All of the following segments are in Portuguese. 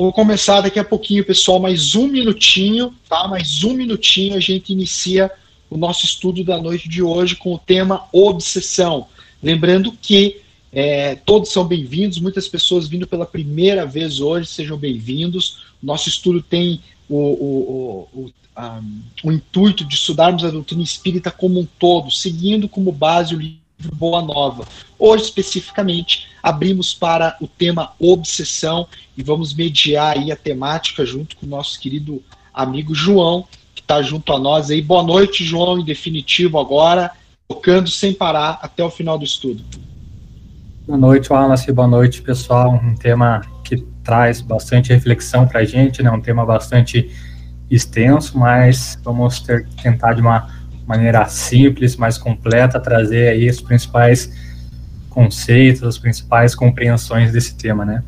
Vou começar daqui a pouquinho, pessoal, mais um minutinho, tá? Mais um minutinho a gente inicia o nosso estudo da noite de hoje com o tema obsessão. Lembrando que é, todos são bem-vindos, muitas pessoas vindo pela primeira vez hoje, sejam bem-vindos. Nosso estudo tem o, o, o, um, o intuito de estudarmos a doutrina espírita como um todo, seguindo como base o livro Boa Nova. Hoje, especificamente, abrimos para o tema obsessão e vamos mediar aí a temática junto com o nosso querido amigo João, que está junto a nós aí. Boa noite, João, em definitivo agora, tocando sem parar até o final do estudo. Boa noite, Wallace, boa noite, pessoal. Um tema que traz bastante reflexão para a gente, né? um tema bastante extenso, mas vamos ter, tentar de uma maneira simples, mais completa, trazer aí os principais conceitos, as principais compreensões desse tema, né?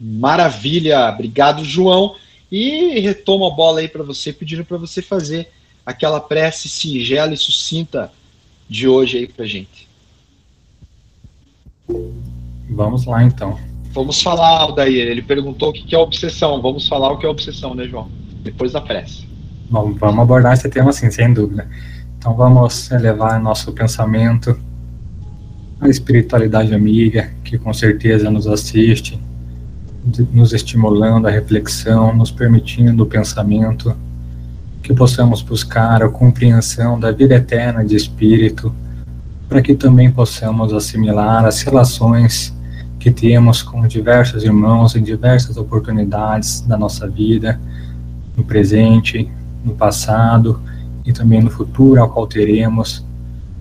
Maravilha, obrigado, João. E retomo a bola aí para você, pedindo para você fazer aquela prece singela e sucinta de hoje aí para gente. Vamos lá, então. Vamos falar, Aldair. Ele perguntou o que é obsessão. Vamos falar o que é obsessão, né, João? Depois da prece. Bom, vamos abordar esse tema assim, sem dúvida. Então vamos elevar nosso pensamento à espiritualidade amiga, que com certeza nos assiste, nos estimulando a reflexão, nos permitindo o pensamento, que possamos buscar a compreensão da vida eterna de espírito, para que também possamos assimilar as relações que temos com diversos irmãos em diversas oportunidades da nossa vida, no presente, no passado e também no futuro ao qual teremos,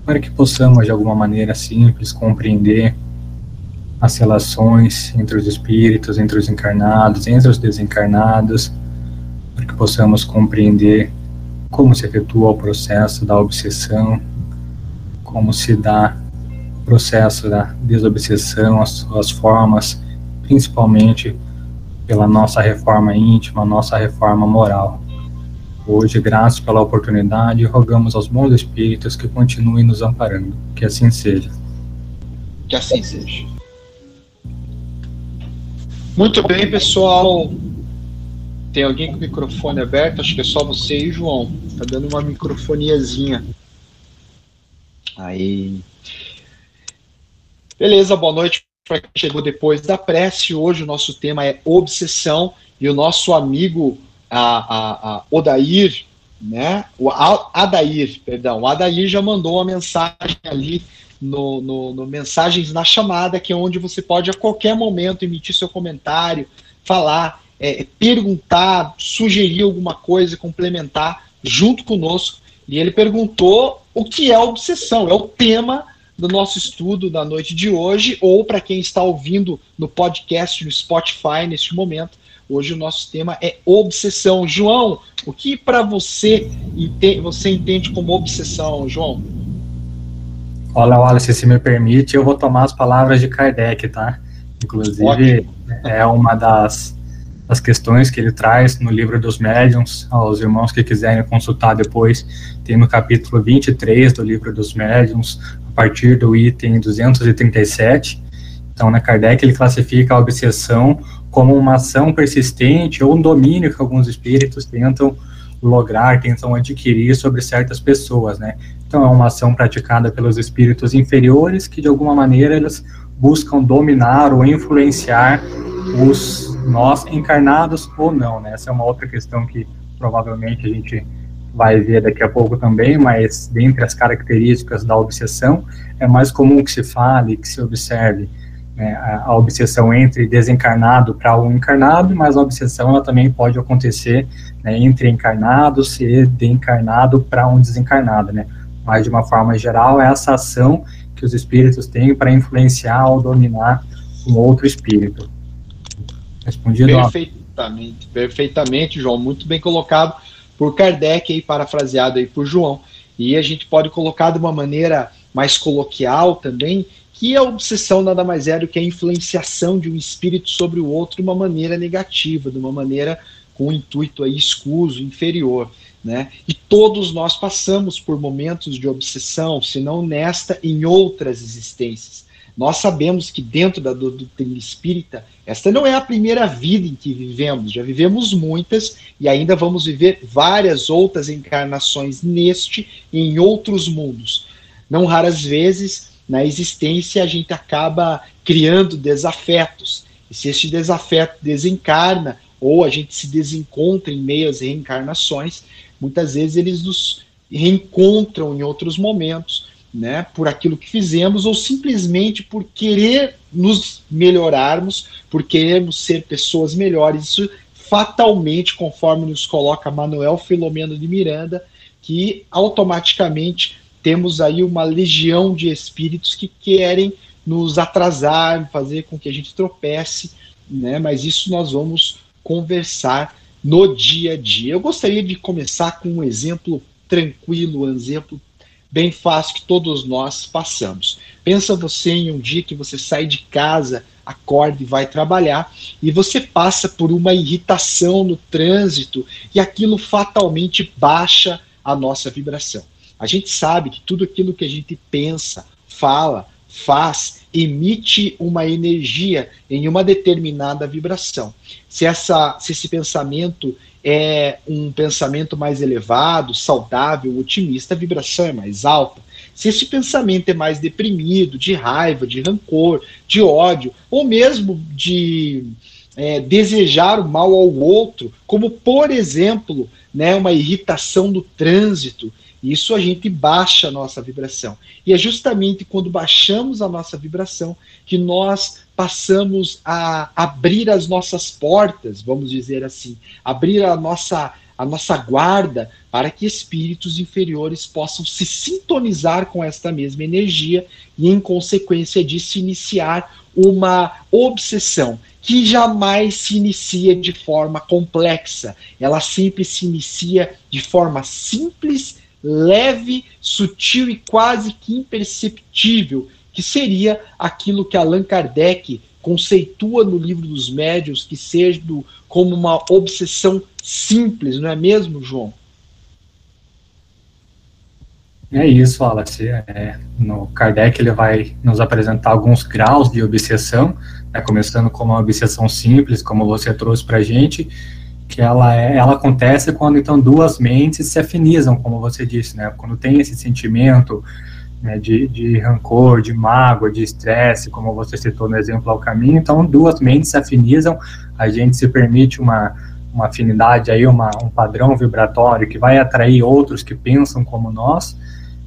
para que possamos de alguma maneira simples compreender as relações entre os espíritos, entre os encarnados, entre os desencarnados, para que possamos compreender como se efetua o processo da obsessão, como se dá o processo da desobsessão, as suas formas, principalmente pela nossa reforma íntima, nossa reforma moral. Hoje, graças pela oportunidade, rogamos aos bons espíritos que continuem nos amparando. Que assim seja. Que assim seja. Muito bem, pessoal. Tem alguém com o microfone aberto? Acho que é só você e João. Tá dando uma microfoniazinha. Aí. Beleza, boa noite para quem chegou depois da prece. Hoje o nosso tema é obsessão e o nosso amigo a, a, a Odair, né? O Adair, perdão, o Adair já mandou uma mensagem ali no, no, no, Mensagens na Chamada, que é onde você pode a qualquer momento emitir seu comentário, falar, é, perguntar, sugerir alguma coisa, complementar junto conosco. E ele perguntou o que é obsessão, é o tema do nosso estudo da noite de hoje, ou para quem está ouvindo no podcast no Spotify neste momento, Hoje o nosso tema é obsessão. João, o que para você você entende como obsessão, João? Olha, olha, se me permite, eu vou tomar as palavras de Kardec, tá? Inclusive, Ótimo. é uma das, das questões que ele traz no livro dos médiuns, aos irmãos que quiserem consultar depois, tem no capítulo 23 do livro dos médiuns, a partir do item 237. Então, na Kardec, ele classifica a obsessão como uma ação persistente ou um domínio que alguns espíritos tentam lograr, tentam adquirir sobre certas pessoas, né? Então é uma ação praticada pelos espíritos inferiores que de alguma maneira eles buscam dominar ou influenciar os nós encarnados ou não, né? Essa é uma outra questão que provavelmente a gente vai ver daqui a pouco também, mas dentre as características da obsessão é mais comum que se fale, que se observe né, a, obsessão entre desencarnado para o encarnado, mas a obsessão ela também pode acontecer né, entre encarnados e de encarnado para um desencarnado, né? Mas de uma forma geral, é essa ação que os espíritos têm para influenciar ou dominar um outro espírito. Respondido? Perfeitamente, perfeitamente, João, muito bem colocado por Kardec aí parafraseado aí por João. E a gente pode colocar de uma maneira mais coloquial também, que a obsessão nada mais é do que a influenciação de um espírito sobre o outro de uma maneira negativa, de uma maneira com um intuito aí escuso, inferior. Né? E todos nós passamos por momentos de obsessão, se não nesta, em outras existências. nós sabemos que dentro da doutrina espírita, esta não é a primeira vida em que vivemos, já vivemos muitas e ainda vamos viver várias outras encarnações neste e em outros mundos. Não raras vezes, na existência, a gente acaba criando desafetos. E se este desafeto desencarna, ou a gente se desencontra em meio às reencarnações, muitas vezes eles nos reencontram em outros momentos né, por aquilo que fizemos ou simplesmente por querer nos melhorarmos, por querermos ser pessoas melhores. Isso fatalmente, conforme nos coloca Manuel Filomeno de Miranda, que automaticamente temos aí uma legião de espíritos que querem nos atrasar, fazer com que a gente tropece, né? Mas isso nós vamos conversar no dia a dia. Eu gostaria de começar com um exemplo tranquilo, um exemplo bem fácil que todos nós passamos. Pensa você em um dia que você sai de casa, acorda e vai trabalhar, e você passa por uma irritação no trânsito e aquilo fatalmente baixa a nossa vibração. A gente sabe que tudo aquilo que a gente pensa, fala, faz, emite uma energia em uma determinada vibração. Se, essa, se esse pensamento é um pensamento mais elevado, saudável, otimista, a vibração é mais alta. Se esse pensamento é mais deprimido, de raiva, de rancor, de ódio, ou mesmo de é, desejar o mal ao outro, como por exemplo, né, uma irritação do trânsito, isso a gente baixa a nossa vibração. E é justamente quando baixamos a nossa vibração que nós passamos a abrir as nossas portas, vamos dizer assim, abrir a nossa a nossa guarda para que espíritos inferiores possam se sintonizar com esta mesma energia e, em consequência disso, iniciar uma obsessão que jamais se inicia de forma complexa. Ela sempre se inicia de forma simples, leve, sutil e quase que imperceptível, que seria aquilo que Allan Kardec conceitua no livro dos médios que seja como uma obsessão simples, não é mesmo, João? É isso, Wallace. É, no Kardec ele vai nos apresentar alguns graus de obsessão, né, começando com uma obsessão simples, como você trouxe para a gente, que ela, é, ela acontece quando então duas mentes se afinizam, como você disse, né, quando tem esse sentimento né, de, de rancor, de mágoa, de estresse, como você citou no exemplo ao caminho. Então, duas mentes se afinizam, a gente se permite uma, uma afinidade aí, uma, um padrão vibratório que vai atrair outros que pensam como nós,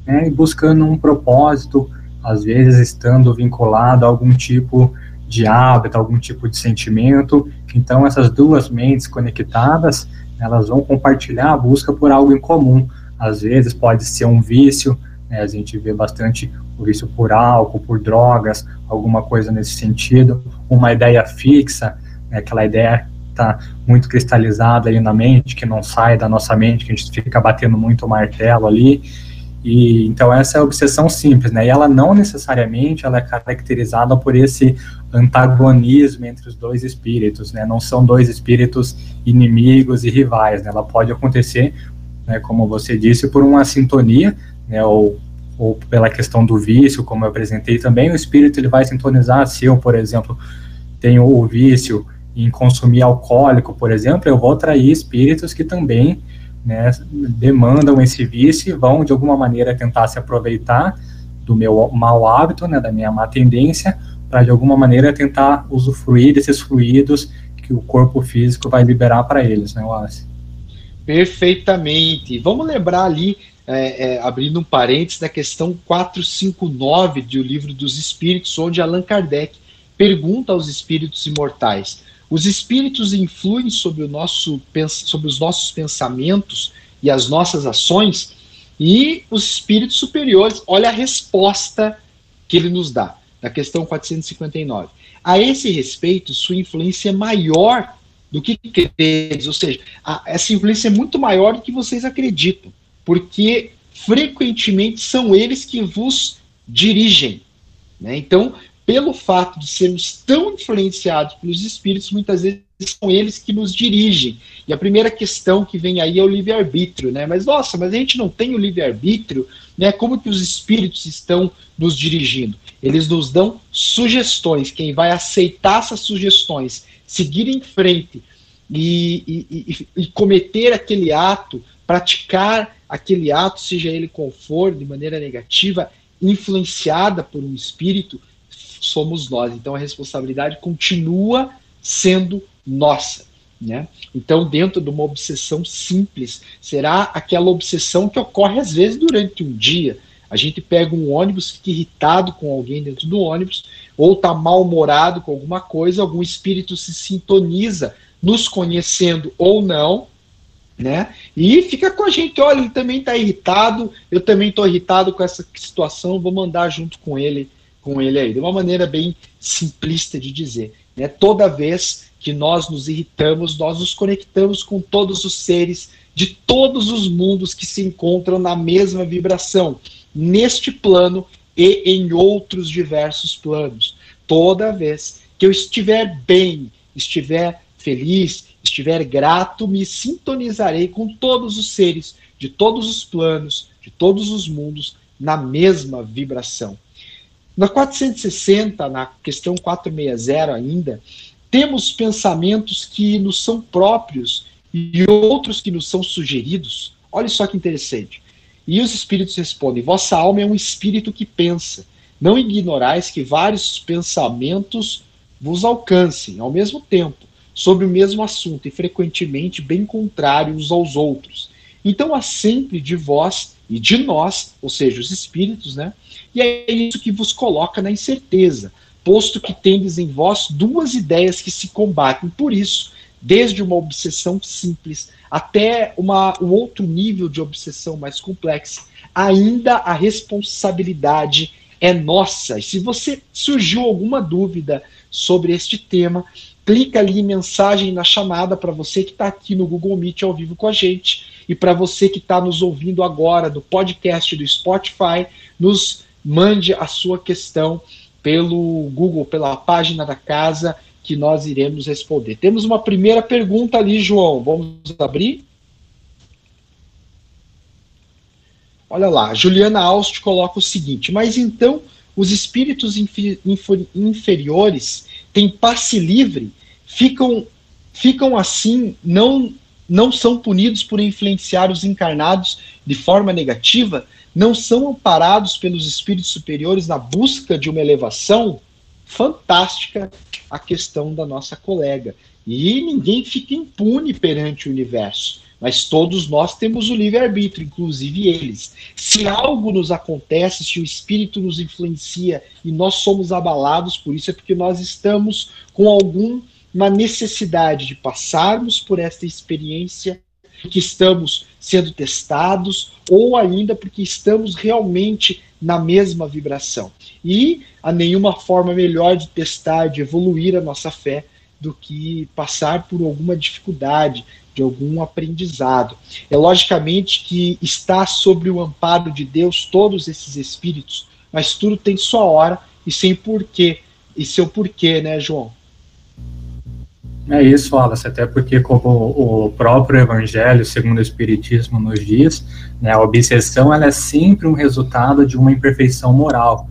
né, e buscando um propósito, às vezes estando vinculado a algum tipo de hábito, algum tipo de sentimento. Então, essas duas mentes conectadas, elas vão compartilhar a busca por algo em comum. Às vezes pode ser um vício, né? A gente vê bastante o vício por álcool, por drogas, alguma coisa nesse sentido. Uma ideia fixa, né? aquela ideia está muito cristalizada ali na mente, que não sai da nossa mente, que a gente fica batendo muito o martelo ali. E então essa é a obsessão simples, né? E ela não necessariamente ela é caracterizada por esse antagonismo entre os dois espíritos, né? Não são dois espíritos inimigos e rivais, né? Ela pode acontecer, né, como você disse, por uma sintonia né, ou, ou pela questão do vício, como eu apresentei também, o espírito ele vai sintonizar, se eu, por exemplo, tenho o vício em consumir alcoólico, por exemplo, eu vou atrair espíritos que também né, demandam esse vício e vão, de alguma maneira, tentar se aproveitar do meu mau hábito, né, da minha má tendência, para, de alguma maneira, tentar usufruir desses fluidos que o corpo físico vai liberar para eles, né, Wallace? Perfeitamente. Vamos lembrar ali é, é, abrindo um parênteses, da questão 459 do Livro dos Espíritos, onde Allan Kardec pergunta aos espíritos imortais: os espíritos influem sobre, o nosso, sobre os nossos pensamentos e as nossas ações? E os espíritos superiores, olha a resposta que ele nos dá, da questão 459. A esse respeito, sua influência é maior do que credes, ou seja, a, essa influência é muito maior do que vocês acreditam porque frequentemente são eles que vos dirigem. Né? Então, pelo fato de sermos tão influenciados pelos espíritos, muitas vezes são eles que nos dirigem. E a primeira questão que vem aí é o livre-arbítrio, né? Mas nossa, mas a gente não tem o livre-arbítrio, né? Como que os espíritos estão nos dirigindo? Eles nos dão sugestões. Quem vai aceitar essas sugestões, seguir em frente e, e, e, e cometer aquele ato, praticar aquele ato, seja ele qual for, de maneira negativa, influenciada por um espírito, somos nós. Então a responsabilidade continua sendo nossa. Né? Então, dentro de uma obsessão simples, será aquela obsessão que ocorre às vezes durante um dia. A gente pega um ônibus, fica irritado com alguém dentro do ônibus, ou está mal-humorado com alguma coisa, algum espírito se sintoniza, nos conhecendo ou não, né? E fica com a gente, olha, ele também está irritado, eu também estou irritado com essa situação, vou mandar junto com ele, com ele aí, de uma maneira bem simplista de dizer. Né? Toda vez que nós nos irritamos, nós nos conectamos com todos os seres de todos os mundos que se encontram na mesma vibração, neste plano e em outros diversos planos. Toda vez que eu estiver bem, estiver feliz, estiver grato, me sintonizarei com todos os seres de todos os planos, de todos os mundos, na mesma vibração. Na 460, na questão 460 ainda, temos pensamentos que nos são próprios e outros que nos são sugeridos. Olha só que interessante. E os espíritos respondem: Vossa alma é um espírito que pensa. Não ignorais que vários pensamentos vos alcancem ao mesmo tempo, sobre o mesmo assunto e frequentemente bem contrários aos outros. Então há sempre de vós e de nós, ou seja, os espíritos, né? E é isso que vos coloca na incerteza, posto que tendes em vós duas ideias que se combatem. Por isso, desde uma obsessão simples até uma, um outro nível de obsessão mais complexa, ainda a responsabilidade é nossa. E se você surgiu alguma dúvida sobre este tema, clica ali em mensagem na chamada para você que está aqui no Google Meet ao vivo com a gente e para você que está nos ouvindo agora do podcast do Spotify, nos mande a sua questão pelo Google, pela página da casa, que nós iremos responder. Temos uma primeira pergunta ali, João. Vamos abrir? Olha lá, Juliana Aust coloca o seguinte: mas então os espíritos inferiores têm passe livre, ficam, ficam assim, não, não são punidos por influenciar os encarnados de forma negativa? não são amparados pelos espíritos superiores na busca de uma elevação? Fantástica a questão da nossa colega. E ninguém fica impune perante o universo. Mas todos nós temos o livre-arbítrio, inclusive eles. Se algo nos acontece, se o espírito nos influencia e nós somos abalados por isso, é porque nós estamos com alguma necessidade de passarmos por esta experiência que estamos sendo testados ou ainda porque estamos realmente na mesma vibração. E há nenhuma forma melhor de testar, de evoluir a nossa fé do que passar por alguma dificuldade, de algum aprendizado. É logicamente que está sobre o amparo de Deus todos esses espíritos, mas tudo tem sua hora e sem porquê, e seu porquê, né, João? É isso, Wallace, até porque como o próprio Evangelho, segundo o Espiritismo, nos diz, né, a obsessão ela é sempre um resultado de uma imperfeição moral.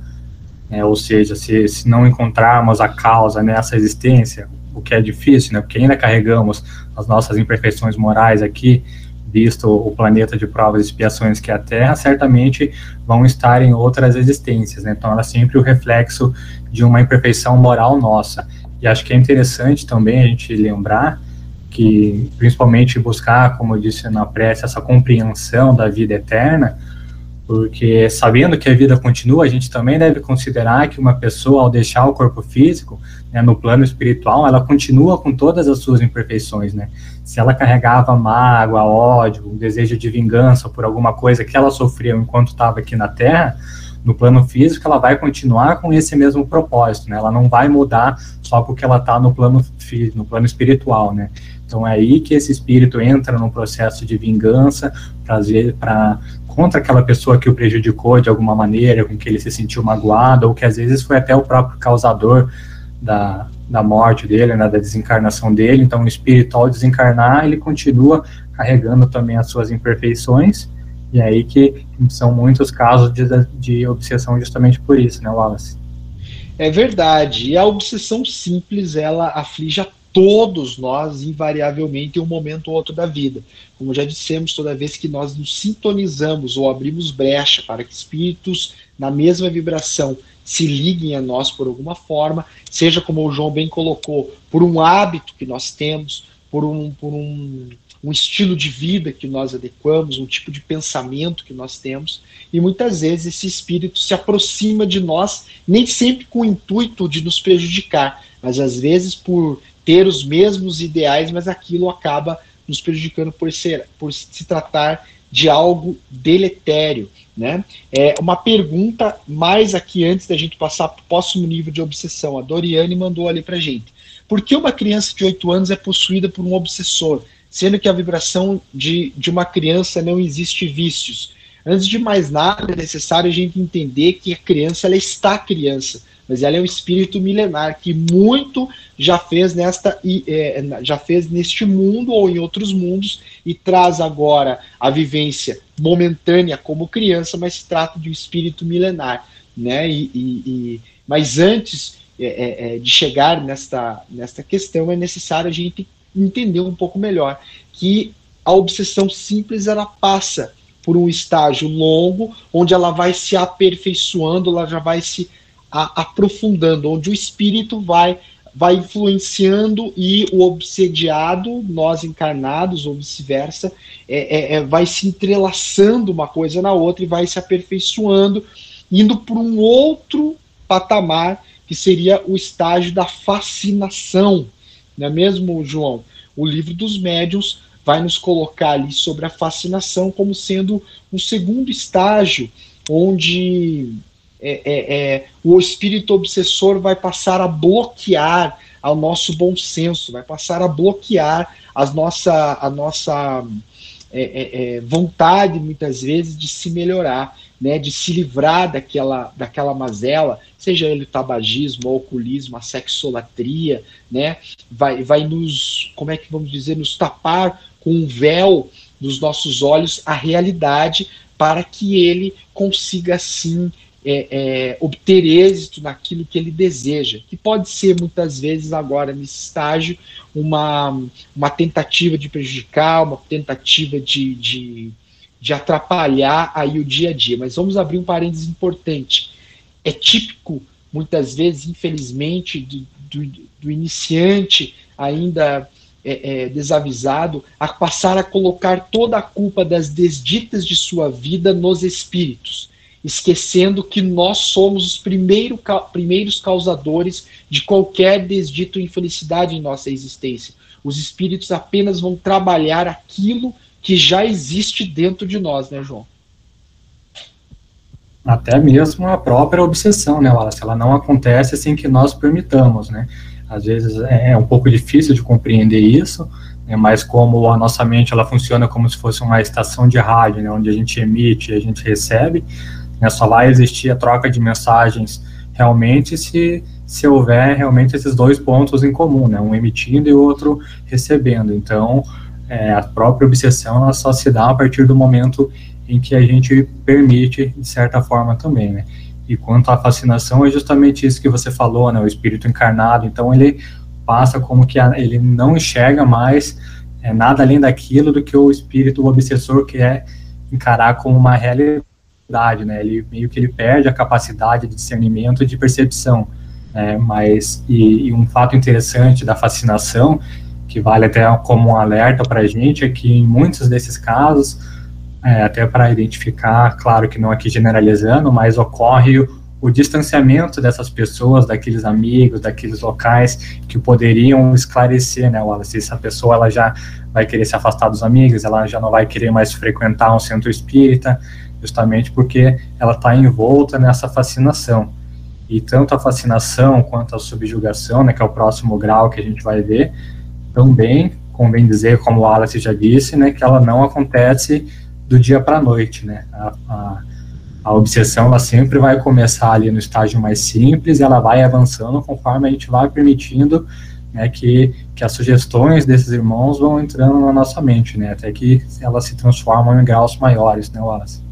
Né, ou seja, se, se não encontrarmos a causa nessa existência, o que é difícil, né, porque ainda carregamos as nossas imperfeições morais aqui, visto o planeta de provas e expiações que é a Terra, certamente vão estar em outras existências. Né, então, ela é sempre o reflexo de uma imperfeição moral nossa. E acho que é interessante também a gente lembrar que, principalmente, buscar, como eu disse na prece, essa compreensão da vida eterna, porque sabendo que a vida continua, a gente também deve considerar que uma pessoa, ao deixar o corpo físico, né, no plano espiritual, ela continua com todas as suas imperfeições, né? Se ela carregava mágoa, ódio, um desejo de vingança por alguma coisa que ela sofreu enquanto estava aqui na Terra, no plano físico, ela vai continuar com esse mesmo propósito, né? Ela não vai mudar só porque ela está no plano no plano espiritual, né? Então é aí que esse espírito entra num processo de vingança para contra aquela pessoa que o prejudicou de alguma maneira, com que ele se sentiu magoado, ou que às vezes foi até o próprio causador da, da morte dele, né, da desencarnação dele. Então, o espírito, ao desencarnar, ele continua carregando também as suas imperfeições, e é aí que são muitos casos de, de obsessão justamente por isso, né, Wallace? É verdade. E a obsessão simples, ela aflige a todos nós, invariavelmente, em um momento ou outro da vida. Como já dissemos, toda vez que nós nos sintonizamos ou abrimos brecha para que espíritos na mesma vibração se liguem a nós por alguma forma, seja como o João bem colocou, por um hábito que nós temos, por um, por um um estilo de vida que nós adequamos, um tipo de pensamento que nós temos, e muitas vezes esse espírito se aproxima de nós, nem sempre com o intuito de nos prejudicar, mas às vezes por ter os mesmos ideais, mas aquilo acaba nos prejudicando por, ser, por se tratar de algo deletério. Né? É uma pergunta mais aqui antes da gente passar para o próximo nível de obsessão. A Doriane mandou ali para gente. Por que uma criança de 8 anos é possuída por um obsessor? Sendo que a vibração de, de uma criança não existe vícios. Antes de mais nada, é necessário a gente entender que a criança ela está criança, mas ela é um espírito milenar que muito já fez nesta é, já fez neste mundo ou em outros mundos e traz agora a vivência momentânea como criança, mas se trata de um espírito milenar, né? E, e, e mas antes é, é, é de chegar nesta nesta questão é necessário a gente entender um pouco melhor que a obsessão simples ela passa por um estágio longo, onde ela vai se aperfeiçoando, ela já vai se a, aprofundando, onde o espírito vai vai influenciando e o obsediado, nós encarnados ou vice-versa, é, é, é, vai se entrelaçando uma coisa na outra e vai se aperfeiçoando, indo para um outro patamar que seria o estágio da fascinação, não é mesmo, João? O livro dos médiuns vai nos colocar ali sobre a fascinação como sendo um segundo estágio, onde é, é, é, o espírito obsessor vai passar a bloquear ao nosso bom senso, vai passar a bloquear as nossa, a nossa é, é, é, vontade, muitas vezes, de se melhorar né, de se livrar daquela, daquela mazela, seja ele tabagismo, alcoolismo, a sexolatria, né, vai, vai nos, como é que vamos dizer, nos tapar com um véu dos nossos olhos a realidade para que ele consiga, assim, é, é, obter êxito naquilo que ele deseja, que pode ser muitas vezes agora nesse estágio uma, uma tentativa de prejudicar, uma tentativa de, de de atrapalhar aí o dia a dia. Mas vamos abrir um parênteses importante. É típico, muitas vezes, infelizmente, do, do, do iniciante ainda é, é, desavisado, a passar a colocar toda a culpa das desditas de sua vida nos espíritos, esquecendo que nós somos os primeiro, primeiros causadores de qualquer desdito ou infelicidade em nossa existência. Os espíritos apenas vão trabalhar aquilo que já existe dentro de nós, né, João? Até mesmo a própria obsessão, né, Wallace? Ela não acontece sem que nós permitamos, né? Às vezes é, é um pouco difícil de compreender isso, né, mas como a nossa mente ela funciona como se fosse uma estação de rádio, né, onde a gente emite e a gente recebe, né, só vai existir a troca de mensagens realmente se, se houver realmente esses dois pontos em comum, né, um emitindo e o outro recebendo. Então, é, a própria obsessão ela só se dá a partir do momento em que a gente permite, de certa forma, também, né? E quanto à fascinação, é justamente isso que você falou, né? O espírito encarnado, então ele passa como que a, ele não enxerga mais é, nada além daquilo do que o espírito o obsessor quer encarar como uma realidade, né? Ele meio que ele perde a capacidade de discernimento e de percepção, né? Mas e, e um fato interessante da fascinação que vale até como um alerta para a gente é que em muitos desses casos, é, até para identificar, claro que não aqui generalizando, mas ocorre o, o distanciamento dessas pessoas, daqueles amigos, daqueles locais que poderiam esclarecer, né, Wallace, essa pessoa ela já vai querer se afastar dos amigos, ela já não vai querer mais frequentar um centro espírita, justamente porque ela está envolta nessa fascinação. E tanto a fascinação quanto a subjugação, né, que é o próximo grau que a gente vai ver, também convém dizer, como o Alice já disse, né, que ela não acontece do dia para a noite, né? A, a, a, obsessão ela sempre vai começar ali no estágio mais simples, ela vai avançando conforme a gente vai permitindo né, que, que as sugestões desses irmãos vão entrando na nossa mente, né? Até que elas se transformam em graus maiores, né, Wallace?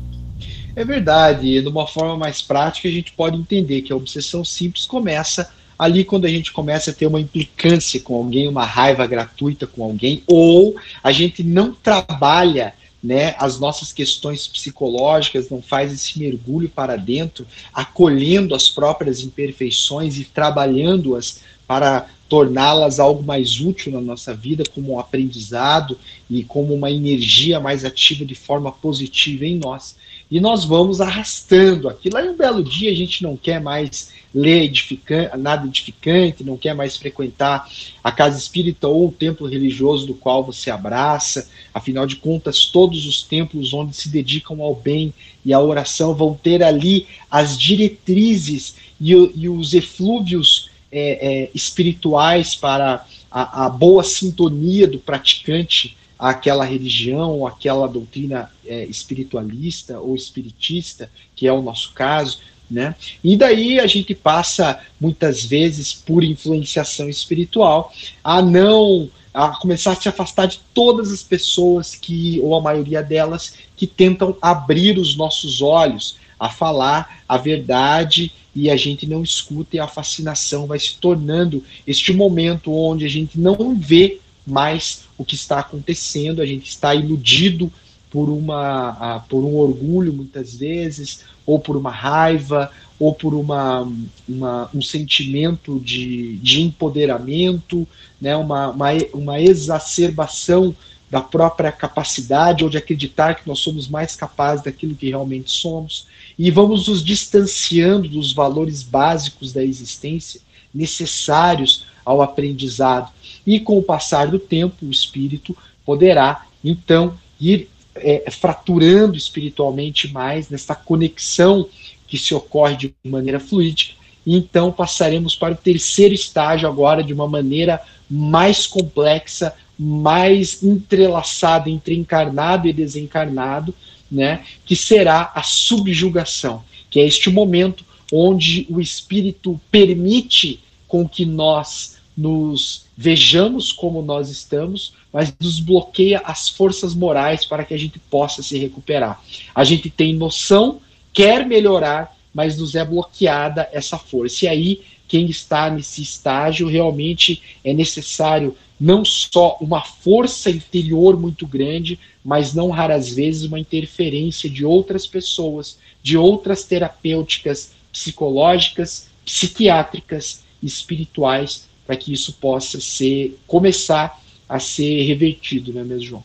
É verdade, de uma forma mais prática a gente pode entender que a obsessão simples começa ali quando a gente começa a ter uma implicância com alguém, uma raiva gratuita com alguém, ou a gente não trabalha né, as nossas questões psicológicas, não faz esse mergulho para dentro, acolhendo as próprias imperfeições e trabalhando-as para torná-las algo mais útil na nossa vida, como um aprendizado e como uma energia mais ativa de forma positiva em nós. E nós vamos arrastando aquilo. Aí um belo dia a gente não quer mais ler edificante, nada edificante, não quer mais frequentar a casa espírita ou o templo religioso do qual você abraça. Afinal de contas, todos os templos onde se dedicam ao bem e à oração vão ter ali as diretrizes e, e os eflúvios é, é, espirituais para a, a, boa sintonia do praticante àquela religião, aquela doutrina é, espiritualista ou espiritista, que é o nosso caso. Né? E daí a gente passa muitas vezes por influenciação espiritual a não a começar a se afastar de todas as pessoas que ou a maioria delas que tentam abrir os nossos olhos a falar a verdade e a gente não escuta e a fascinação vai se tornando este momento onde a gente não vê mais o que está acontecendo, a gente está iludido por uma por um orgulho muitas vezes ou por uma raiva, ou por uma, uma um sentimento de, de empoderamento, né, uma, uma, uma exacerbação da própria capacidade ou de acreditar que nós somos mais capazes daquilo que realmente somos, e vamos nos distanciando dos valores básicos da existência necessários ao aprendizado. E com o passar do tempo, o espírito poderá então ir é, fraturando espiritualmente mais nessa conexão que se ocorre de maneira fluídica. E então passaremos para o terceiro estágio agora de uma maneira mais complexa, mais entrelaçada entre encarnado e desencarnado, né, que será a subjugação, que é este momento onde o espírito permite com que nós nos vejamos como nós estamos, mas nos bloqueia as forças morais para que a gente possa se recuperar. A gente tem noção, quer melhorar, mas nos é bloqueada essa força. E aí, quem está nesse estágio, realmente é necessário não só uma força interior muito grande, mas não raras vezes uma interferência de outras pessoas, de outras terapêuticas psicológicas, psiquiátricas, espirituais, para que isso possa ser começar a ser revertido, não é mesmo, João?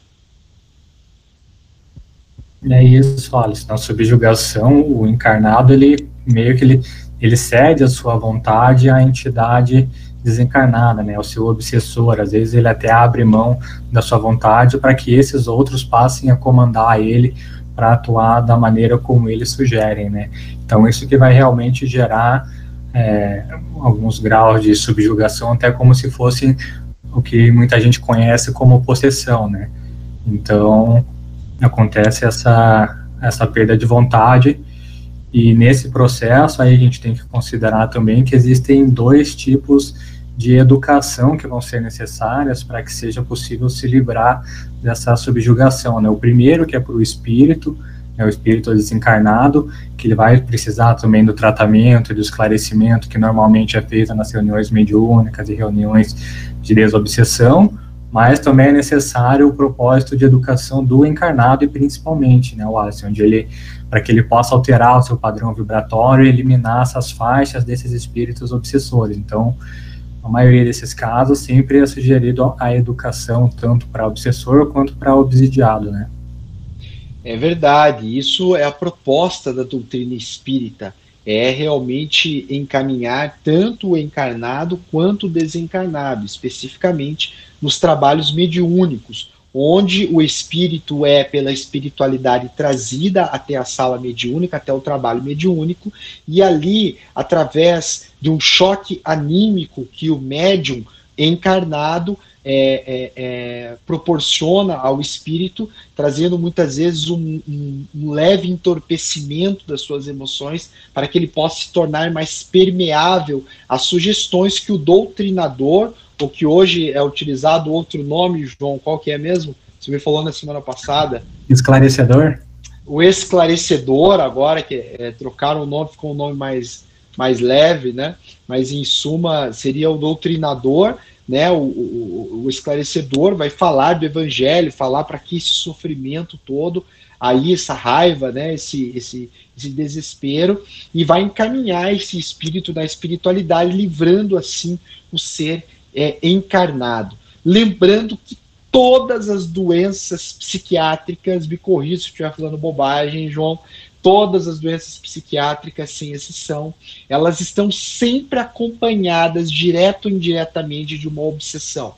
É isso, Alisson. Na subjugação, o encarnado, ele meio que ele, ele cede a sua vontade à entidade desencarnada, né, ao seu obsessor. Às vezes ele até abre mão da sua vontade para que esses outros passem a comandar ele para atuar da maneira como eles sugerem, né. Então isso que vai realmente gerar é, alguns graus de subjugação, até como se fosse o que muita gente conhece como possessão, né? Então, acontece essa, essa perda de vontade, e nesse processo aí a gente tem que considerar também que existem dois tipos de educação que vão ser necessárias para que seja possível se livrar dessa subjugação, né? O primeiro que é para o espírito, é o espírito desencarnado, que ele vai precisar também do tratamento e do esclarecimento que normalmente é feito nas reuniões mediúnicas e reuniões de desobsessão, mas também é necessário o propósito de educação do encarnado e principalmente, né, o Wallace, onde ele, para que ele possa alterar o seu padrão vibratório e eliminar essas faixas desses espíritos obsessores. Então, a maioria desses casos sempre é sugerido a educação tanto para obsessor quanto para obsidiado, né? É verdade, isso é a proposta da doutrina espírita, é realmente encaminhar tanto o encarnado quanto o desencarnado, especificamente nos trabalhos mediúnicos, onde o espírito é pela espiritualidade trazida até a sala mediúnica, até o trabalho mediúnico, e ali, através de um choque anímico que o médium encarnado é, é, é, proporciona ao espírito, trazendo muitas vezes um, um, um, leve entorpecimento das suas emoções, para que ele possa se tornar mais permeável às sugestões que o doutrinador, ou que hoje é utilizado outro nome, João, qual que é mesmo? Você me falou na semana passada. Esclarecedor? O esclarecedor, agora que é, trocaram o nome, ficou um nome mais, mais leve, né? Mas em suma seria o doutrinador né, o, o, o esclarecedor vai falar do evangelho, falar para que esse sofrimento todo, aí essa raiva, né, esse, esse, esse desespero, e vai encaminhar esse espírito da espiritualidade, livrando assim o ser é, encarnado. Lembrando que todas as doenças psiquiátricas, me corrija se eu estiver falando bobagem, João, todas as doenças psiquiátricas, sem exceção, elas estão sempre acompanhadas, direto ou indiretamente, de uma obsessão.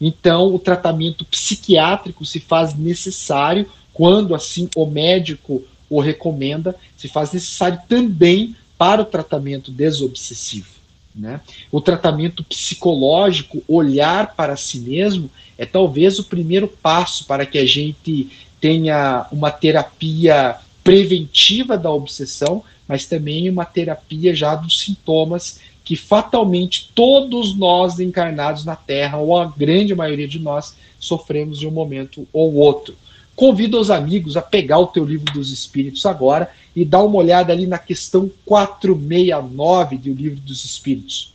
Então, o tratamento psiquiátrico se faz necessário quando assim o médico o recomenda, se faz necessário também para o tratamento desobsessivo. Né? O tratamento psicológico, olhar para si mesmo, é talvez o primeiro passo para que a gente tenha uma terapia preventiva da obsessão, mas também uma terapia já dos sintomas que fatalmente todos nós encarnados na Terra, ou a grande maioria de nós, sofremos de um momento ou outro. Convido os amigos a pegar o teu livro dos Espíritos agora e dar uma olhada ali na questão 469 do livro dos Espíritos.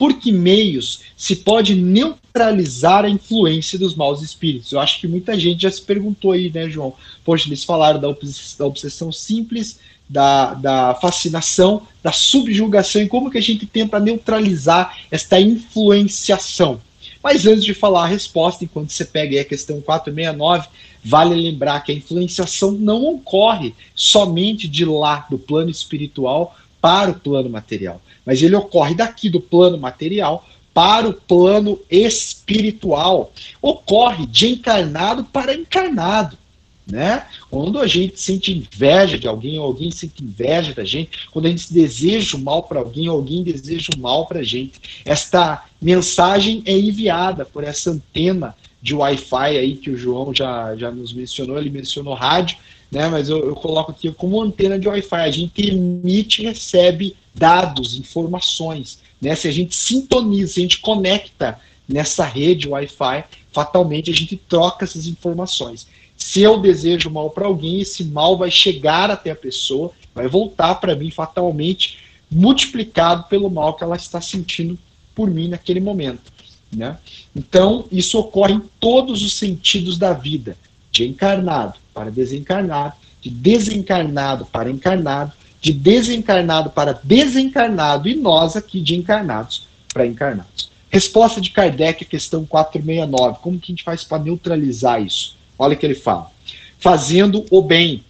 Por que meios se pode neutralizar a influência dos maus espíritos? Eu acho que muita gente já se perguntou aí, né, João? Poxa, eles falaram da, obsessão, da obsessão simples, da, da fascinação, da subjugação e como que a gente tenta neutralizar esta influenciação. Mas antes de falar a resposta, enquanto você pega aí a questão 469, vale lembrar que a influenciação não ocorre somente de lá, do plano espiritual, para o plano material mas ele ocorre daqui do plano material para o plano espiritual. Ocorre de encarnado para encarnado. Né? Quando a gente sente inveja de alguém, ou alguém sente inveja da gente, quando a gente deseja o mal para alguém, alguém deseja o mal para a gente. Esta mensagem é enviada por essa antena de Wi-Fi aí que o João já, já nos mencionou, ele mencionou rádio, né? Mas eu, eu coloco aqui como antena de Wi-Fi. A gente emite e recebe dados, informações. Né? Se a gente sintoniza, se a gente conecta nessa rede Wi-Fi, fatalmente a gente troca essas informações. Se eu desejo mal para alguém, esse mal vai chegar até a pessoa, vai voltar para mim fatalmente, multiplicado pelo mal que ela está sentindo por mim naquele momento. Né? Então, isso ocorre em todos os sentidos da vida, de encarnado para desencarnado, de desencarnado para encarnado, de desencarnado para desencarnado e nós aqui de encarnados para encarnados. Resposta de Kardec, questão 469. Como que a gente faz para neutralizar isso? Olha o que ele fala. Fazendo o bem.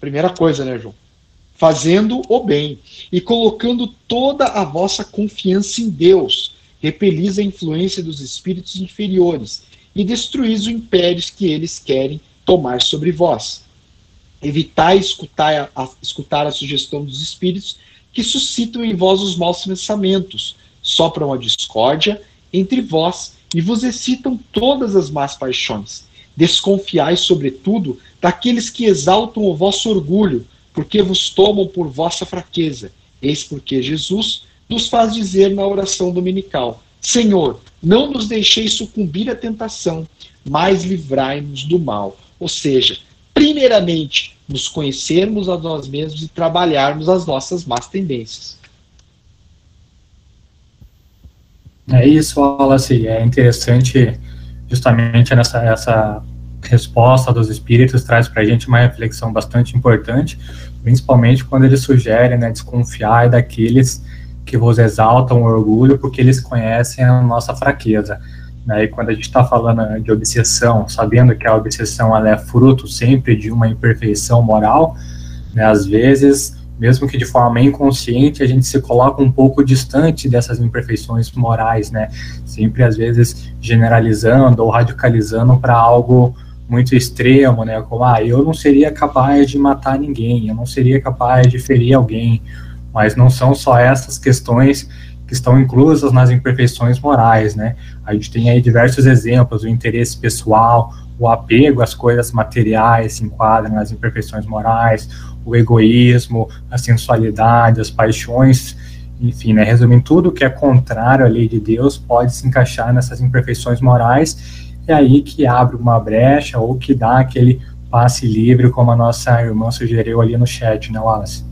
Primeira coisa, né, João? Fazendo o bem e colocando toda a vossa confiança em Deus, repelis a influência dos espíritos inferiores e destruís os impérios que eles querem tomar sobre vós Evitai escutar a, escutar a sugestão dos espíritos que suscitam em vós os maus pensamentos, sopram a discórdia entre vós e vos excitam todas as más paixões. Desconfiai, sobretudo, daqueles que exaltam o vosso orgulho, porque vos tomam por vossa fraqueza. Eis porque Jesus nos faz dizer na oração dominical: Senhor, não nos deixeis sucumbir à tentação, mas livrai-nos do mal. Ou seja, primeiramente, nos conhecermos a nós mesmos e trabalharmos as nossas más tendências. É isso, Wallace. É interessante justamente nessa essa resposta dos espíritos traz para a gente uma reflexão bastante importante, principalmente quando eles sugerem né, desconfiar daqueles que vos exaltam o orgulho porque eles conhecem a nossa fraqueza. Né? E quando a gente está falando de obsessão, sabendo que a obsessão ela é fruto sempre de uma imperfeição moral, né? às vezes, mesmo que de forma inconsciente, a gente se coloca um pouco distante dessas imperfeições morais, né? Sempre, às vezes, generalizando ou radicalizando para algo muito extremo, né? Como, ah, eu não seria capaz de matar ninguém, eu não seria capaz de ferir alguém, mas não são só essas questões que estão inclusas nas imperfeições morais, né? A gente tem aí diversos exemplos, o interesse pessoal, o apego às coisas materiais se enquadram nas imperfeições morais, o egoísmo, a sensualidade, as paixões, enfim, né, resumindo, tudo que é contrário à lei de Deus pode se encaixar nessas imperfeições morais, é aí que abre uma brecha ou que dá aquele passe livre, como a nossa irmã sugeriu ali no chat, né, Wallace?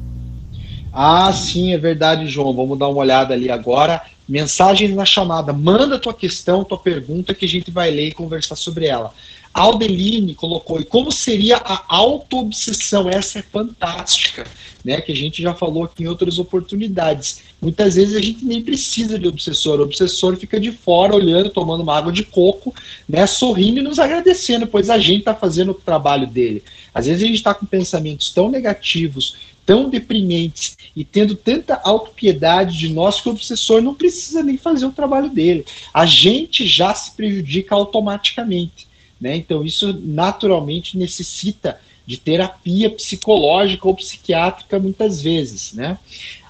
Ah, sim, é verdade, João. Vamos dar uma olhada ali agora. Mensagem na chamada. Manda tua questão, tua pergunta, que a gente vai ler e conversar sobre ela. Aldeline colocou, e como seria a auto-obsessão? Essa é fantástica, né? Que a gente já falou aqui em outras oportunidades. Muitas vezes a gente nem precisa de obsessor, o obsessor fica de fora olhando, tomando uma água de coco, né? Sorrindo e nos agradecendo, pois a gente está fazendo o trabalho dele. Às vezes a gente está com pensamentos tão negativos, tão deprimentes e tendo tanta autopiedade de nós que o obsessor não precisa nem fazer o trabalho dele. A gente já se prejudica automaticamente. Né? Então, isso naturalmente necessita de terapia psicológica ou psiquiátrica muitas vezes. Né?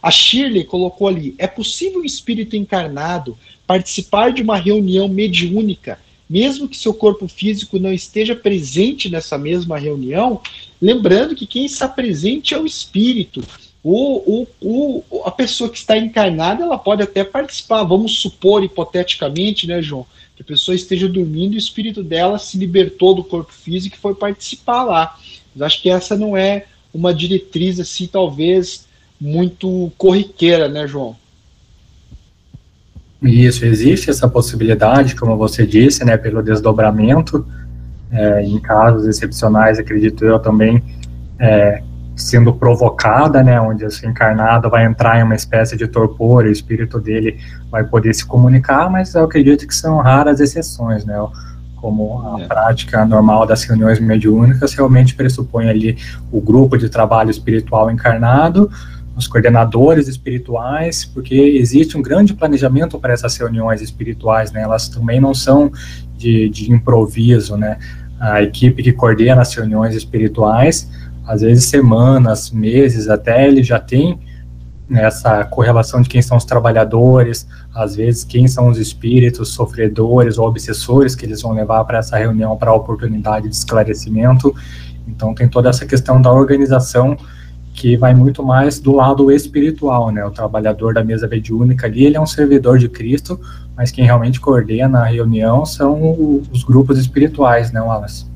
A Shirley colocou ali: é possível o espírito encarnado participar de uma reunião mediúnica, mesmo que seu corpo físico não esteja presente nessa mesma reunião? Lembrando que quem está presente é o espírito. O, o, o, a pessoa que está encarnada ela pode até participar, vamos supor hipoteticamente, né, João? que a pessoa esteja dormindo e o espírito dela se libertou do corpo físico e foi participar lá. Mas acho que essa não é uma diretriz assim, talvez muito corriqueira, né, João? Isso, existe essa possibilidade, como você disse, né, pelo desdobramento. É, em casos excepcionais, acredito eu também, é, sendo provocada, né, onde esse encarnado vai entrar em uma espécie de torpor, o espírito dele vai poder se comunicar, mas eu acredito que são raras exceções, né, como a é. prática normal das reuniões mediúnicas realmente pressupõe ali o grupo de trabalho espiritual encarnado, os coordenadores espirituais, porque existe um grande planejamento para essas reuniões espirituais, né, elas também não são de, de improviso, né, a equipe que coordena as reuniões espirituais às vezes semanas, meses até, ele já tem essa correlação de quem são os trabalhadores, às vezes quem são os espíritos sofredores ou obsessores que eles vão levar para essa reunião para a oportunidade de esclarecimento. Então tem toda essa questão da organização que vai muito mais do lado espiritual, né? O trabalhador da mesa mediúnica ali, ele é um servidor de Cristo, mas quem realmente coordena a reunião são os grupos espirituais, né, Wallace?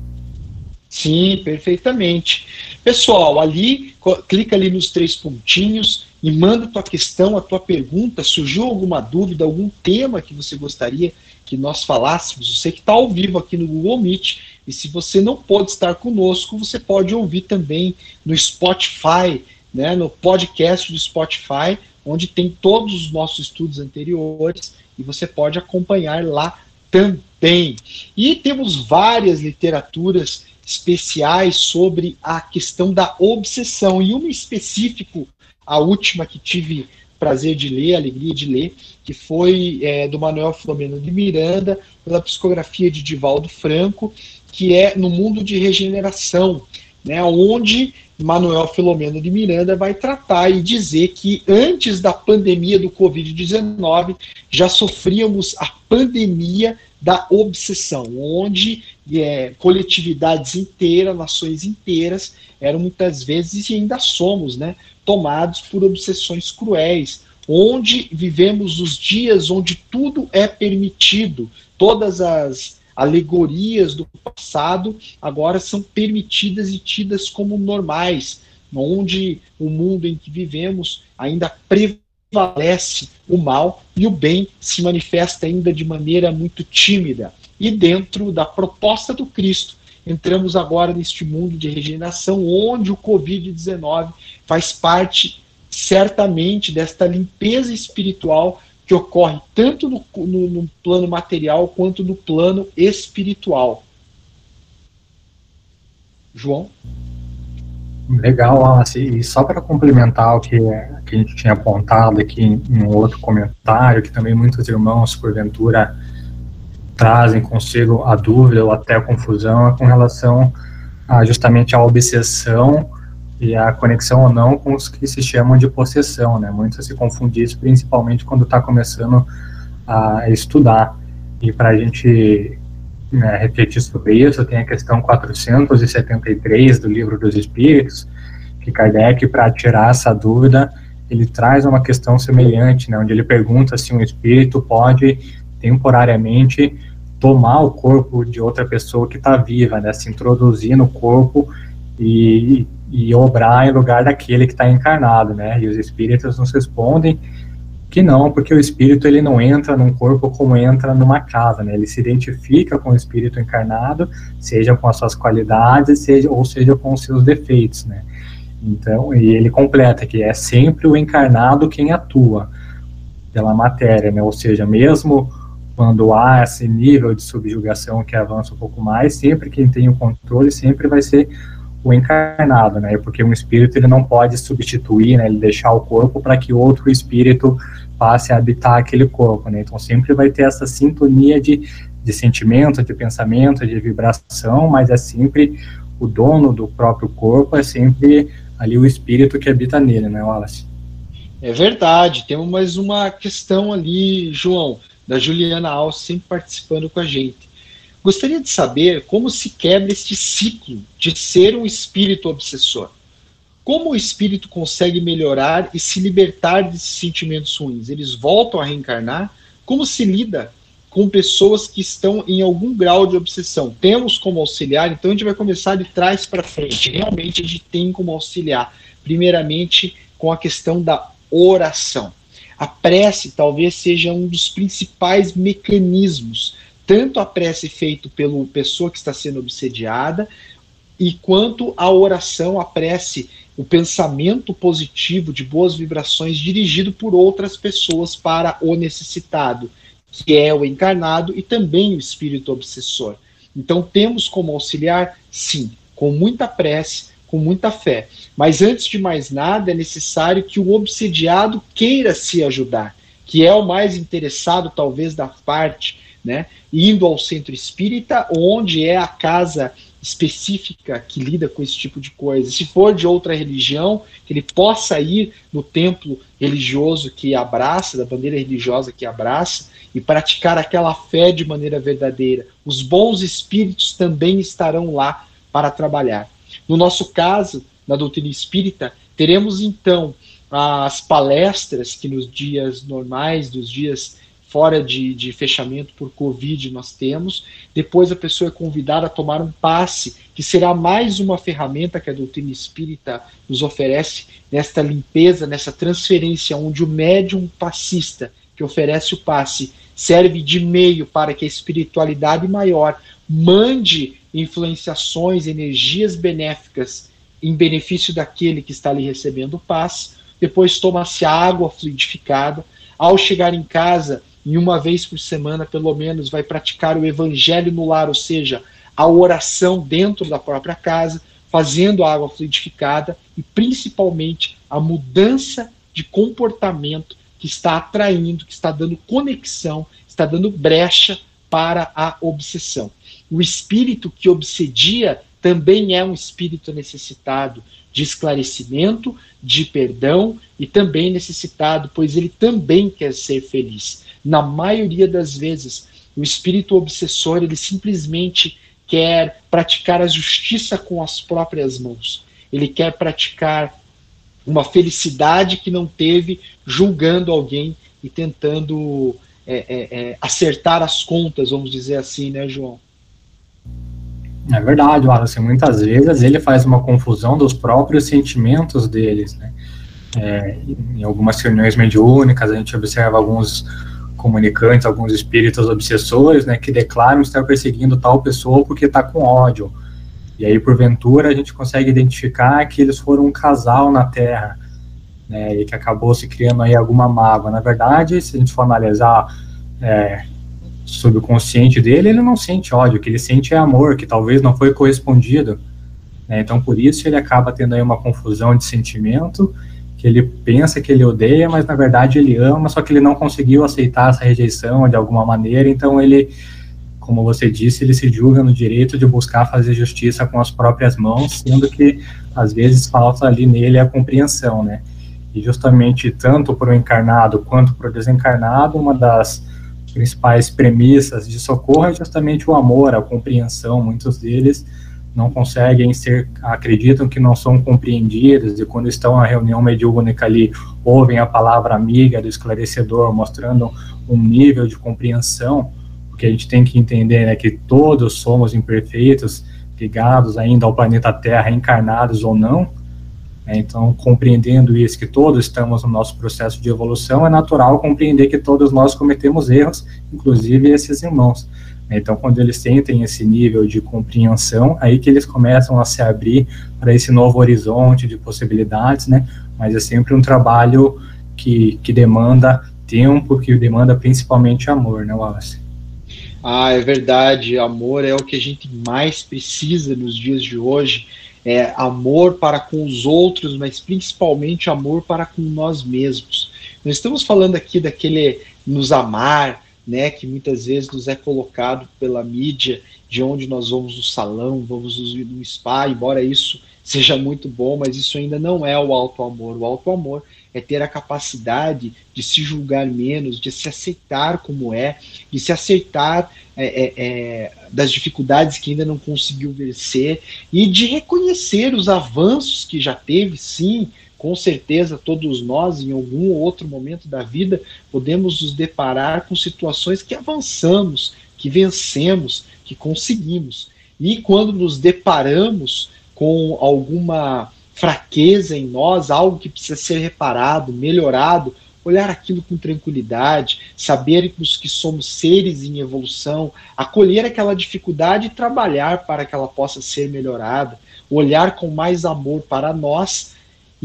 Sim, perfeitamente. Pessoal, ali, clica ali nos três pontinhos e manda tua questão, a tua pergunta. Surgiu alguma dúvida, algum tema que você gostaria que nós falássemos? Você que está ao vivo aqui no Google Meet. E se você não pode estar conosco, você pode ouvir também no Spotify, né, no podcast do Spotify, onde tem todos os nossos estudos anteriores e você pode acompanhar lá também. E temos várias literaturas especiais sobre a questão da obsessão, e uma específico, a última que tive prazer de ler, alegria de ler, que foi é, do Manuel Filomeno de Miranda, pela psicografia de Divaldo Franco, que é No Mundo de Regeneração, né, onde Manuel Filomeno de Miranda vai tratar e dizer que antes da pandemia do Covid-19 já sofríamos a pandemia da obsessão, onde é, coletividades inteiras, nações inteiras, eram muitas vezes e ainda somos, né, tomados por obsessões cruéis, onde vivemos os dias onde tudo é permitido, todas as alegorias do passado agora são permitidas e tidas como normais, onde o mundo em que vivemos ainda prevalece o mal e o bem se manifesta ainda de maneira muito tímida. E dentro da proposta do Cristo, entramos agora neste mundo de regeneração, onde o Covid-19 faz parte certamente desta limpeza espiritual que ocorre tanto no, no, no, plano material quanto no plano espiritual. João? Legal, Alice. E só para complementar o que, que a gente tinha apontado aqui em, em, um outro comentário, que também muitos irmãos, porventura, trazem consigo a dúvida ou até a confusão, é com relação a, justamente à obsessão e a conexão ou não com os que se chamam de possessão, né? Muitos se confundem isso, principalmente quando está começando a estudar. E para a gente né, refletir sobre isso, tem a questão 473 do Livro dos Espíritos, que Kardec, para tirar essa dúvida, ele traz uma questão semelhante, né, onde ele pergunta se um espírito pode temporariamente tomar o corpo de outra pessoa que está viva, né, se introduzir no corpo e, e obrar em lugar daquele que está encarnado, né? E os espíritos nos respondem que não, porque o espírito ele não entra num corpo como entra numa casa, né? Ele se identifica com o espírito encarnado, seja com as suas qualidades, seja ou seja com os seus defeitos, né? Então, e ele completa que é sempre o encarnado quem atua pela matéria, né? Ou seja, mesmo quando há esse nível de subjugação que avança um pouco mais, sempre quem tem o controle sempre vai ser o encarnado, né? Porque um espírito ele não pode substituir, né? Ele deixar o corpo para que outro espírito passe a habitar aquele corpo, né? Então sempre vai ter essa sintonia de, de sentimento, de pensamento, de vibração, mas é sempre o dono do próprio corpo, é sempre ali o espírito que habita nele, né, Wallace? É verdade. Temos mais uma questão ali, João, da Juliana Alves sempre participando com a gente. Gostaria de saber como se quebra este ciclo de ser um espírito obsessor. Como o espírito consegue melhorar e se libertar desses sentimentos ruins? Eles voltam a reencarnar? Como se lida com pessoas que estão em algum grau de obsessão? Temos como auxiliar, então a gente vai começar de trás para frente. Realmente a gente tem como auxiliar, primeiramente com a questão da oração. A prece talvez seja um dos principais mecanismos tanto a prece feita pela pessoa que está sendo obsediada, e quanto a oração, a prece, o pensamento positivo de boas vibrações dirigido por outras pessoas para o necessitado, que é o encarnado e também o espírito obsessor. Então temos como auxiliar, sim, com muita prece, com muita fé. Mas antes de mais nada, é necessário que o obsediado queira se ajudar, que é o mais interessado, talvez, da parte né? Indo ao centro espírita, onde é a casa específica que lida com esse tipo de coisa. Se for de outra religião, que ele possa ir no templo religioso que abraça, da bandeira religiosa que abraça, e praticar aquela fé de maneira verdadeira. Os bons espíritos também estarão lá para trabalhar. No nosso caso, na doutrina espírita, teremos então as palestras que nos dias normais, dos dias fora de, de fechamento por Covid nós temos. Depois a pessoa é convidada a tomar um passe, que será mais uma ferramenta que a doutrina espírita nos oferece nesta limpeza, nessa transferência, onde o médium passista que oferece o passe serve de meio para que a espiritualidade maior mande influenciações, energias benéficas em benefício daquele que está ali recebendo o passe. Depois toma-se água fluidificada. Ao chegar em casa, e uma vez por semana, pelo menos, vai praticar o evangelho no lar, ou seja, a oração dentro da própria casa, fazendo a água fluidificada e principalmente a mudança de comportamento que está atraindo, que está dando conexão, está dando brecha para a obsessão. O espírito que obsedia também é um espírito necessitado de esclarecimento, de perdão e também necessitado, pois ele também quer ser feliz. Na maioria das vezes, o espírito obsessor ele simplesmente quer praticar a justiça com as próprias mãos. Ele quer praticar uma felicidade que não teve, julgando alguém e tentando é, é, é, acertar as contas, vamos dizer assim, né, João? É verdade, Wallace. Muitas vezes ele faz uma confusão dos próprios sentimentos deles, né? É, em algumas reuniões mediúnicas, a gente observa alguns comunicantes, alguns espíritos obsessores, né, que declaram estar perseguindo tal pessoa porque está com ódio. E aí, porventura, a gente consegue identificar que eles foram um casal na Terra, né, e que acabou se criando aí alguma mágoa. Na verdade, se a gente for analisar é, sobre o consciente dele, ele não sente ódio, o que ele sente é amor, que talvez não foi correspondido. Né, então, por isso, ele acaba tendo aí uma confusão de sentimento que ele pensa que ele odeia, mas na verdade ele ama, só que ele não conseguiu aceitar essa rejeição de alguma maneira, então ele como você disse, ele se julga no direito de buscar fazer justiça com as próprias mãos, sendo que às vezes falta ali nele a compreensão, né? E justamente tanto para o encarnado quanto para o desencarnado, uma das principais premissas de socorro é justamente o amor, a compreensão. Muitos deles não conseguem ser, acreditam que não são compreendidos, e quando estão na reunião mediúnica ali, ouvem a palavra amiga do esclarecedor, mostrando um nível de compreensão, porque a gente tem que entender né, que todos somos imperfeitos, ligados ainda ao planeta Terra, encarnados ou não, né, então, compreendendo isso, que todos estamos no nosso processo de evolução, é natural compreender que todos nós cometemos erros, inclusive esses irmãos. Então, quando eles sentem esse nível de compreensão, aí que eles começam a se abrir para esse novo horizonte de possibilidades, né? Mas é sempre um trabalho que, que demanda tempo, que demanda principalmente amor, né, Wallace? Ah, é verdade. Amor é o que a gente mais precisa nos dias de hoje. É amor para com os outros, mas principalmente amor para com nós mesmos. Nós estamos falando aqui daquele nos amar, né, que muitas vezes nos é colocado pela mídia, de onde nós vamos no salão, vamos no spa, embora isso seja muito bom, mas isso ainda não é o alto amor. O alto amor é ter a capacidade de se julgar menos, de se aceitar como é, de se aceitar é, é, é, das dificuldades que ainda não conseguiu vencer e de reconhecer os avanços que já teve, sim, com certeza todos nós, em algum outro momento da vida, podemos nos deparar com situações que avançamos, que vencemos, que conseguimos. E quando nos deparamos com alguma fraqueza em nós, algo que precisa ser reparado, melhorado, olhar aquilo com tranquilidade, sabermos que somos seres em evolução, acolher aquela dificuldade e trabalhar para que ela possa ser melhorada, olhar com mais amor para nós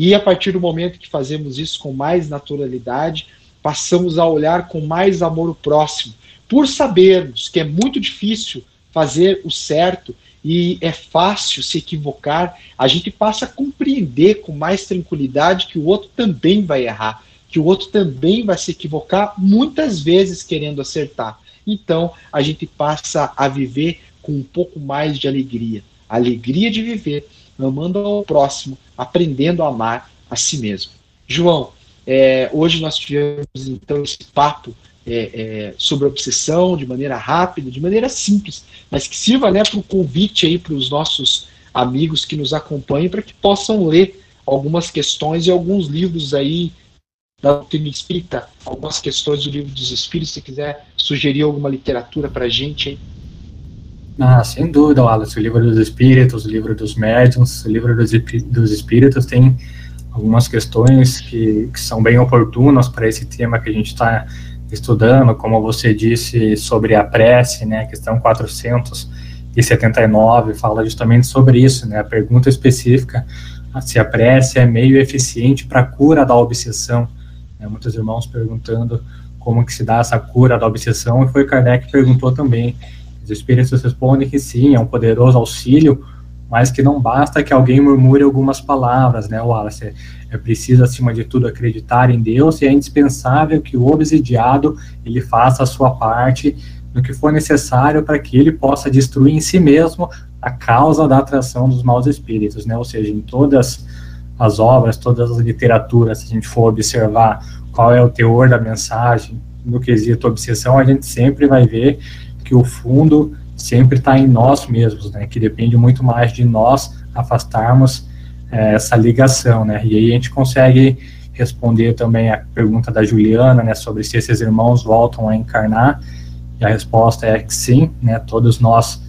e a partir do momento que fazemos isso com mais naturalidade, passamos a olhar com mais amor o próximo, por sabermos que é muito difícil fazer o certo e é fácil se equivocar, a gente passa a compreender com mais tranquilidade que o outro também vai errar, que o outro também vai se equivocar, muitas vezes querendo acertar. Então, a gente passa a viver com um pouco mais de alegria. alegria de viver, amando ao próximo, aprendendo a amar a si mesmo. João, é, hoje nós tivemos então esse papo é, é, sobre obsessão de maneira rápida, de maneira simples, mas que sirva né, para o convite aí para os nossos amigos que nos acompanhem para que possam ler algumas questões e alguns livros aí da doutrina espírita, algumas questões do livro dos espíritos, se quiser sugerir alguma literatura para a gente. Ah, sem dúvida, Wallace. O livro dos espíritos, o livro dos médiums, o livro dos, dos espíritos tem algumas questões que, que são bem oportunas para esse tema que a gente está estudando, como você disse sobre a prece, né, a questão 479 fala justamente sobre isso, né, a pergunta específica se a prece é meio eficiente para a cura da obsessão. Né, muitos irmãos perguntando como que se dá essa cura da obsessão, e foi Kardec que perguntou também. Os espíritos respondem que sim, é um poderoso auxílio, mas que não basta que alguém murmure algumas palavras, né, Wallace? É preciso, acima de tudo, acreditar em Deus e é indispensável que o obsidiado ele faça a sua parte no que for necessário para que ele possa destruir em si mesmo a causa da atração dos maus espíritos, né? Ou seja, em todas as obras, todas as literaturas, se a gente for observar qual é o teor da mensagem no quesito obsessão, a gente sempre vai ver que o fundo sempre está em nós mesmos, né? Que depende muito mais de nós afastarmos é, essa ligação, né? E aí a gente consegue responder também a pergunta da Juliana, né? Sobre se esses irmãos voltam a encarnar. E a resposta é que sim, né? Todos nós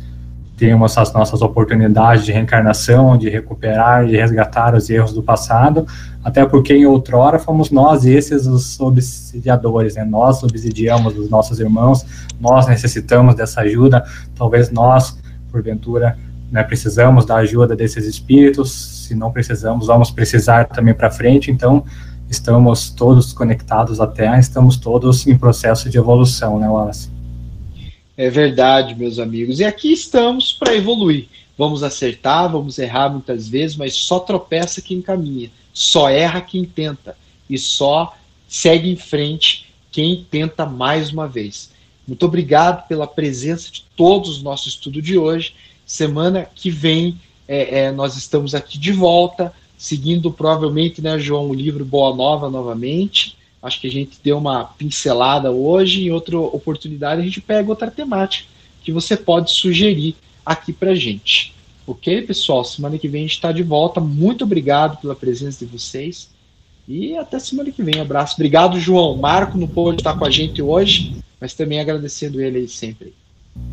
temos as nossas oportunidades de reencarnação, de recuperar, de resgatar os erros do passado, até porque em outrora fomos nós esses os obsidiadores, né? Nós obsidiamos os nossos irmãos, nós necessitamos dessa ajuda, talvez nós, porventura, né, precisamos da ajuda desses espíritos, se não precisamos, vamos precisar também para frente, então estamos todos conectados à Terra, estamos todos em processo de evolução, né, Wallace? É verdade, meus amigos. E aqui estamos para evoluir. Vamos acertar, vamos errar muitas vezes, mas só tropeça quem caminha, só erra quem tenta e só segue em frente quem tenta mais uma vez. Muito obrigado pela presença de todos no nosso estudo de hoje. Semana que vem é, é, nós estamos aqui de volta, seguindo provavelmente, né, João, o livro Boa Nova novamente. Acho que a gente deu uma pincelada hoje. Em outra oportunidade, a gente pega outra temática que você pode sugerir aqui para gente. Ok, pessoal? Semana que vem a gente está de volta. Muito obrigado pela presença de vocês. E até semana que vem. abraço. Obrigado, João. Marco não pôde estar com a gente hoje, mas também agradecendo ele aí sempre.